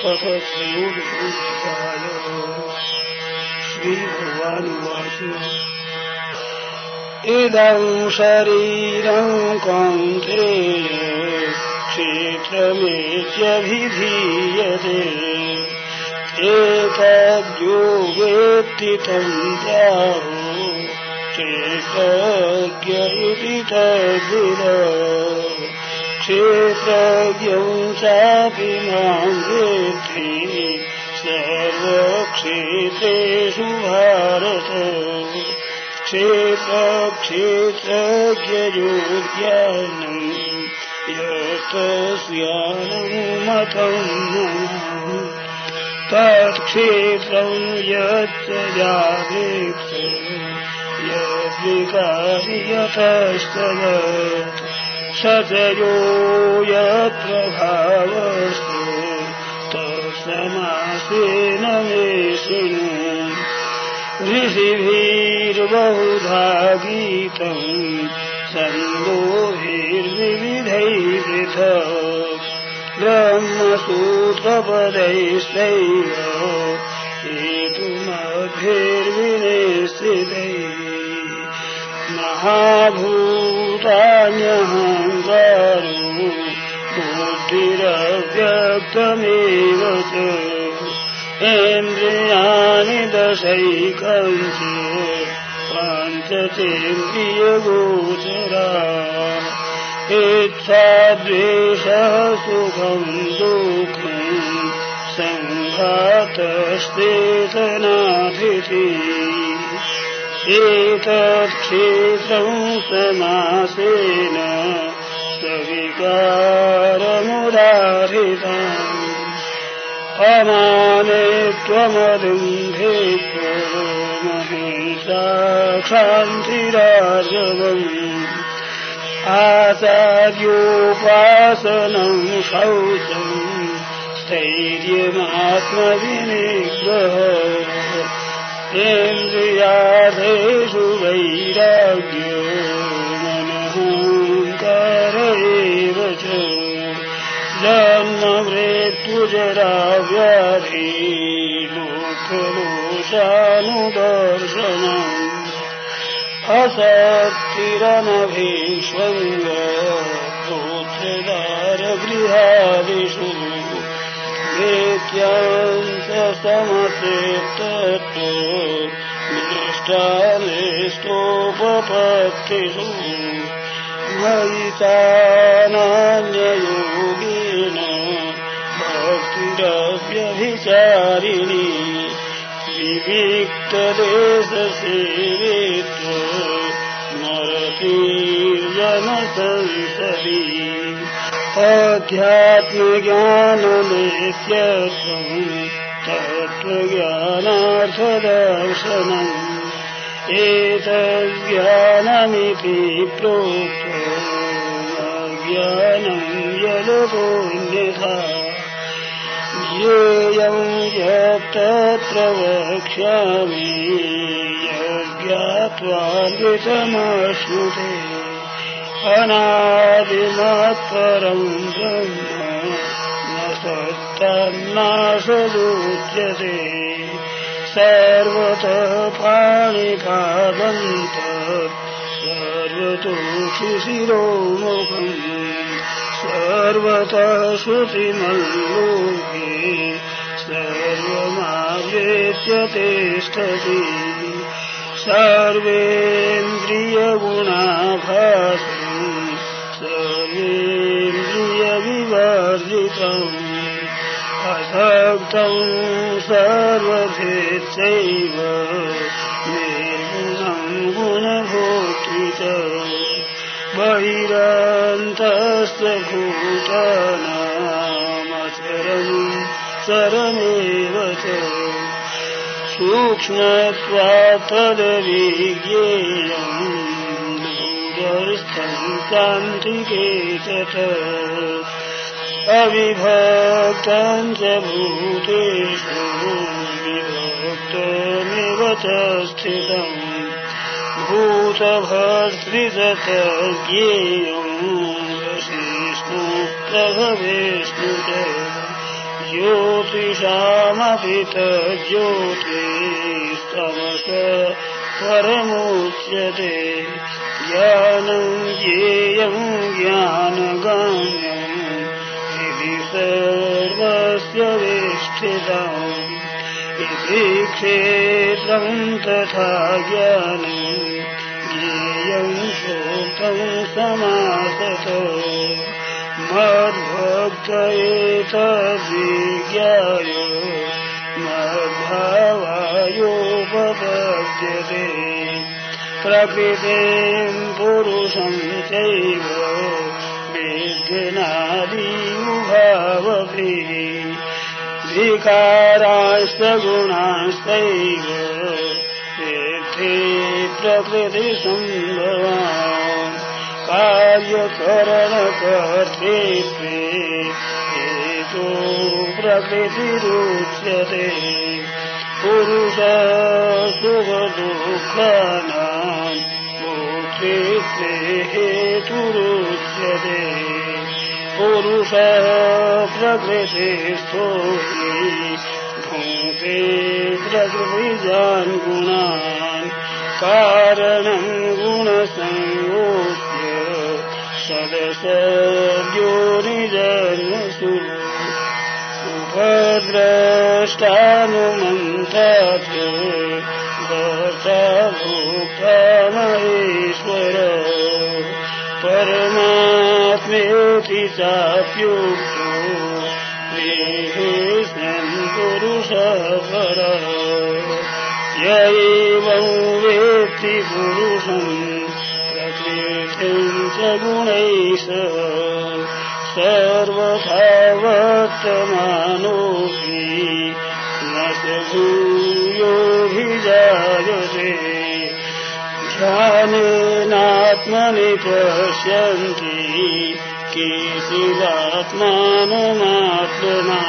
સખત મૂળ શ્રી ભગવાન ઇદં શરીરં કંઠે ક્ષેત્રમેધીયતે એતદ્યો વેત્તિ તં ત્યાહો ચેતજ્ઞ ઇતિ તદ્વિરા वेत्ति सर्वक्षेत्रेषु भारत। क्षेत्रक्षेत्रज्ञयोज्ञानम् यतस्यानुमतम्। तत्क्षेत्रम् यच्च जागृक्ष यद्विकार्यतश्च स च यो यत्प्रभावस्तु तत्समासेन मे शृणु ऋषिभिर्बहुधा गीतम् सन्दोभिर्विविधैः पृथक् ब्रह्मसूत्रपदैश्चैव हेतुमभिर्विनिश्चितैः महाभूतान्यहङ्कारो बुद्धिरव्यक्तमेव च इन्द्रियाणि दशैकञ्च पञ्चचेन्द्रियगोचरा इच्छाद्वेषः सुखम् दुःखम् सङ्घातस्तेतनाधिति एतत्क्षेत्रम् समासेन सविकारमुदाहृतम्। अमाने त्वमरुन्धे महिषा क्षान्तिराजवम् आचार्योपासनम् शौचम्। स्थैर्यमात्मविनिग्रह इन्द्रियादेषु वैराग्यो मनहङ्कार एव च जन्म मृत्युजरा व्याधि लोकदोषानुदर्शनम् वेत्यान्तसमसेत्तत्व निष्ठानिष्ठोपपत्तिषु मयितानान्ययोगेन भक्तिरव्यभिचारिणी विविक्तदेशसेवेत्व नरतीर्जनसंसरि अध्यात्मज्ञानमेत्यत्वम् तत्त्वज्ञानार्थदर्शनम् एतज्ज्ञानमिति प्रोक्तज्ञानम् यदपोऽन्यथा ज्ञेयम् यत्तत्र वक्ष्यामि यज्ञात्वान्वितमश्नुते अनादिमत्परम् ब्रह्म न सत्तन्नाशदुच्यते। सर्वतः पाणिपादन्त सर्वतोषिशिरोमुखम् सर्वतः श्रुतिमल्लोके सर्वमावेत्य तिष्ठति। सर्वेन्द्रियगुणाभासम् सर्वेन्द्रियविवर्जितम् निर्गुणम् गुणभोक्तृ च बहिरन्तस्य भूतानामचरम् चरमेव च सूक्ष्मत्वात्तदविज्ञेयम् दूरस्थम् कान्तिके च अविभक्तम् च भूतेषु विभक्तमिव च स्थितम् भूतभर्तृजतज्ञेयम् वशिष्णु प्रभवेष्णु च ज्योतिषामपि तज्ज्योतिस्तमस परमुच्यते ज्ञानम् ज्ञेयम् ज्ञानगम्यम् सर्वस्य वेष्टितम् इति क्षेत्रम् तथा ज्ञानम् ज्ञेयम् श्रोतम् समासतो। मद्भक्तयेतद्विज्ञाय मद्भावायोपपद्यते। प्रकृतिम् पुरुषम् चैव विघ्नादिमुभावपि विकाराश्च गुणाश्चैव वेद्धे प्रकृतिसम्भवान्। कार्यकरणकर्तृत्वे हेतो प्रकृतिरुच्यते। पुरुषसुखदुःखानाम् मोक्षेत्वे हेतुरुच्यते। पुरुषः हि भुङ्क्ते प्रकृतिजान् गुणान् कारणम् गुणसंयोग्य सदसद्यो निजन्मसु उपद्रष्टानुमन्तात परमात्मेति चाप्युक्तो देहेस्मिन् पुरुषः पर य एवं वेत्ति पुरुषम् प्रकृतिम् च गुणैः वर्तमानोऽपि न स भूयोऽभिजायते ध्यानेनात्मनि पश्यन्ति केचिदात्मानमात्मना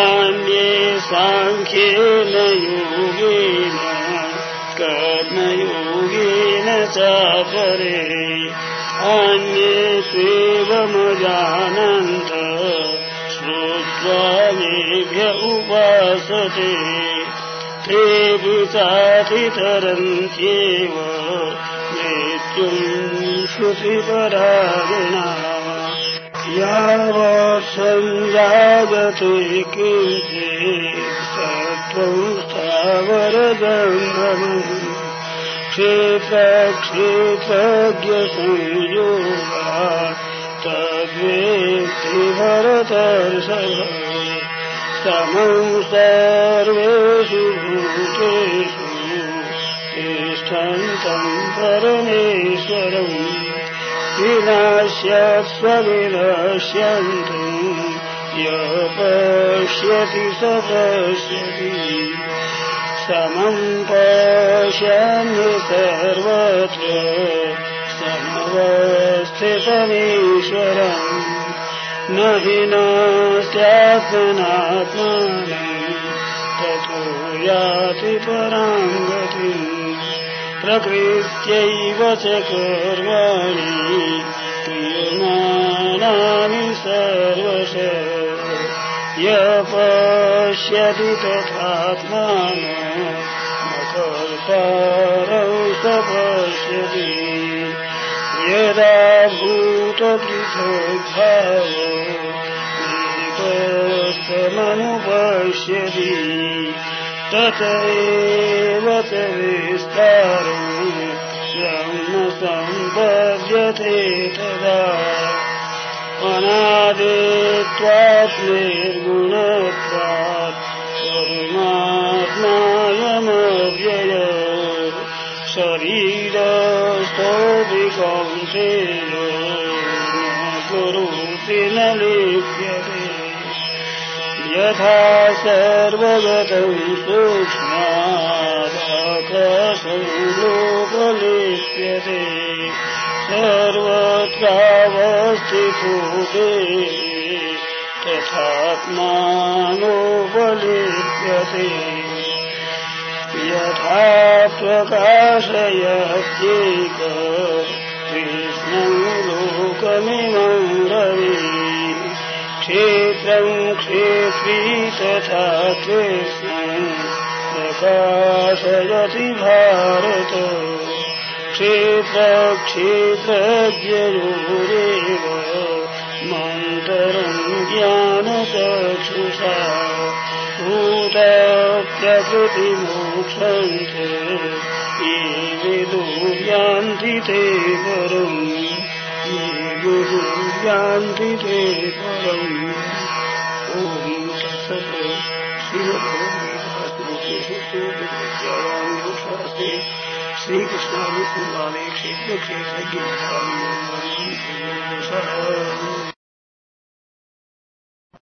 अन्ये साङ्ख्येन योगेन कर्मयोगेन चापरे अन्ये सेवमजानन्त श्रुत्वा मेभ्य उपासते। ते विचातितरन्त्येव मृत्युम् श्रुतिपरायणा। यावत् सञ्जागते किञ्चित् सत्त्वम् स्थावरगन्धम् क्षेत्रक्षेत्रज्ञसंयोगा तद्वेत्ति भरतर्षभ समम् सर्वेषु तिष्ठन्तम् परमेश्वरम् विनाश्यत्स्व विनश्यन्तु य पश्यति स पश्यति समम् पश्यन् सर्वत्र समवस्थितमीश्वरम् न हि नास्त्यात्मनात्मानम् ततो याति पराम्। गतिम् प्रकृत्यैव च कर्माणि क्रियमाणानि सर्वश। य पश्यति तथात्मानो कल्पारौ स पश्यति यदा भूतपृथग्भावो एकस्तमनुपश्यति तत एव च विस्तारम् सम्पद्यते तदा अनादित्वात् निर्गुणत्वात् परमात्मायमव्यय शरीरस्थोऽपि कौन्तेयो न लिप्यते यथा सर्वगतम् सूक्ष्मादाकाशं लोकलिप्यते सर्वत्रावस्थितो देहे तथात्मानोपलिप्यते यथा प्रकाशयत्येक कृष्णम् लोकमिमम् रवि क्षेत्रम् क्षेत्री तथा कृष्णम् प्रकाशयति भारत क्षेत्रक्षेत्रज्ञयोरेव मन्तरम् ज्ञानचक्षुषा भूतप्रकृतिमोक्षम् च ये विदुर्यान्ति ते परम् ये विदुर्यान्ति ते परम् ॐ तत्सत् श्रीमद्भगवद्गीताश्लोकेषु श्रीकृष्णानुकूलाले क्षेत्र क्षेत्रज्ञ